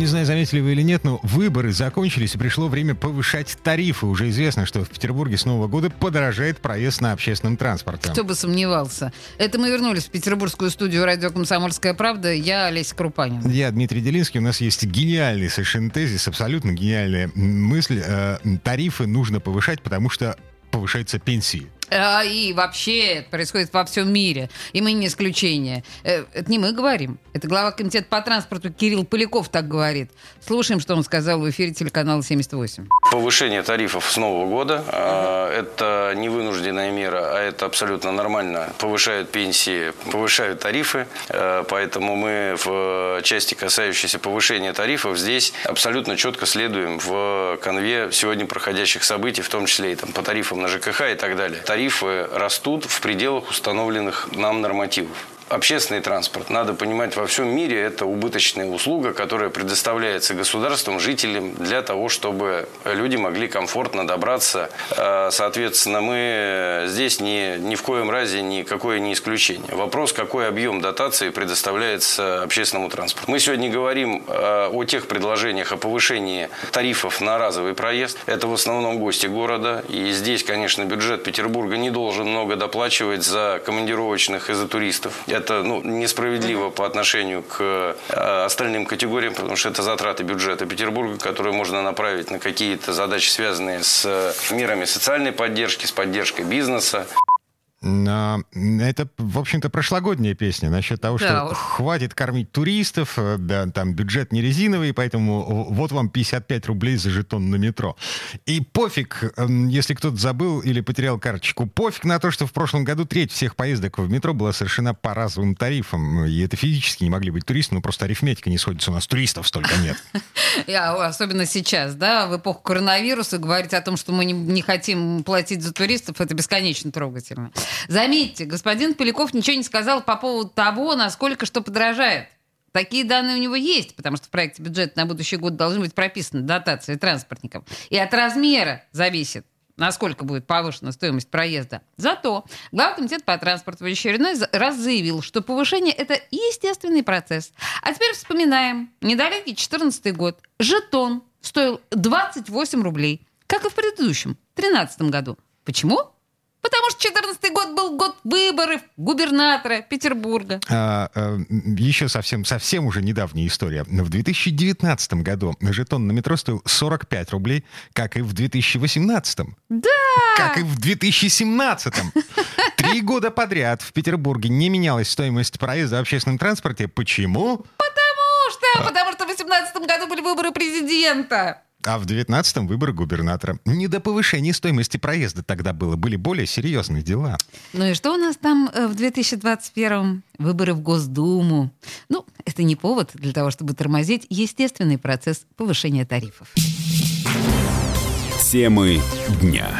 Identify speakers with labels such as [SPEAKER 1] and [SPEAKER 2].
[SPEAKER 1] Не знаю, заметили вы или нет, но выборы закончились и пришло время повышать тарифы. Уже известно, что в Петербурге с Нового года подорожает проезд на общественном транспорте.
[SPEAKER 2] Кто бы сомневался. Это мы вернулись в петербургскую студию радио «Комсомольская правда». Я Олеся Крупанин.
[SPEAKER 1] Я Дмитрий Делинский. У нас есть гениальный совершенно тезис, абсолютно гениальная мысль. Э, тарифы нужно повышать, потому что повышаются пенсии.
[SPEAKER 2] А, и вообще это происходит во всем мире. И мы не исключение. Э, это не мы говорим. Это глава комитета по транспорту Кирилл Поляков так говорит. Слушаем, что он сказал в эфире телеканала 78.
[SPEAKER 3] Повышение тарифов с Нового года э, это не вынужденная мера, а это абсолютно нормально. Повышают пенсии, повышают тарифы. Э, поэтому мы в части, касающейся повышения тарифов, здесь абсолютно четко следуем в конве сегодня проходящих событий, в том числе и там, по тарифам на ЖКХ и так далее тарифы растут в пределах установленных нам нормативов общественный транспорт, надо понимать, во всем мире это убыточная услуга, которая предоставляется государством, жителям для того, чтобы люди могли комфортно добраться. А, соответственно, мы здесь ни, ни в коем разе никакое не исключение. Вопрос, какой объем дотации предоставляется общественному транспорту. Мы сегодня говорим а, о тех предложениях о повышении тарифов на разовый проезд. Это в основном гости города. И здесь, конечно, бюджет Петербурга не должен много доплачивать за командировочных и за туристов это ну, несправедливо по отношению к э, остальным категориям, потому что это затраты бюджета Петербурга, которые можно направить на какие-то задачи, связанные с мерами социальной поддержки, с поддержкой бизнеса.
[SPEAKER 1] Это, в общем-то, прошлогодняя песня насчет того, что да, хватит кормить туристов, э, да, там бюджет не резиновый, поэтому вот вам 55 рублей за жетон на метро. И пофиг, эм, если кто-то забыл или потерял карточку, пофиг на то, что в прошлом году треть всех поездок в метро была совершена по разовым тарифам. И это физически не могли быть туристы, но просто арифметика не сходится. У нас туристов столько нет.
[SPEAKER 2] Особенно сейчас, да, в эпоху коронавируса говорить о том, что мы не хотим платить за туристов, это бесконечно трогательно. Заметьте, господин Поляков ничего не сказал по поводу того, насколько что подорожает. Такие данные у него есть, потому что в проекте бюджета на будущий год должны быть прописаны дотации транспортникам. И от размера зависит, насколько будет повышена стоимость проезда. Зато глава комитета по транспорту очередной раз заявил, что повышение – это естественный процесс. А теперь вспоминаем. Недалекий 2014 год. Жетон стоил 28 рублей, как и в предыдущем, 2013 году. Почему? Потому что 14 год был год выборов губернатора Петербурга.
[SPEAKER 1] А, а, еще совсем, совсем уже недавняя история. В 2019 году жетон на метро стоил 45 рублей, как и в 2018.
[SPEAKER 2] Да!
[SPEAKER 1] Как и в 2017. Три года подряд в Петербурге не менялась стоимость проезда в общественном транспорте. Почему?
[SPEAKER 2] Потому что, а... потому что в 2018 году были выборы президента.
[SPEAKER 1] А в 19-м выборы губернатора. Не до повышения стоимости проезда тогда было. Были более серьезные дела.
[SPEAKER 2] Ну и что у нас там э, в 2021-м? Выборы в Госдуму. Ну, это не повод для того, чтобы тормозить естественный процесс повышения тарифов.
[SPEAKER 4] Темы дня.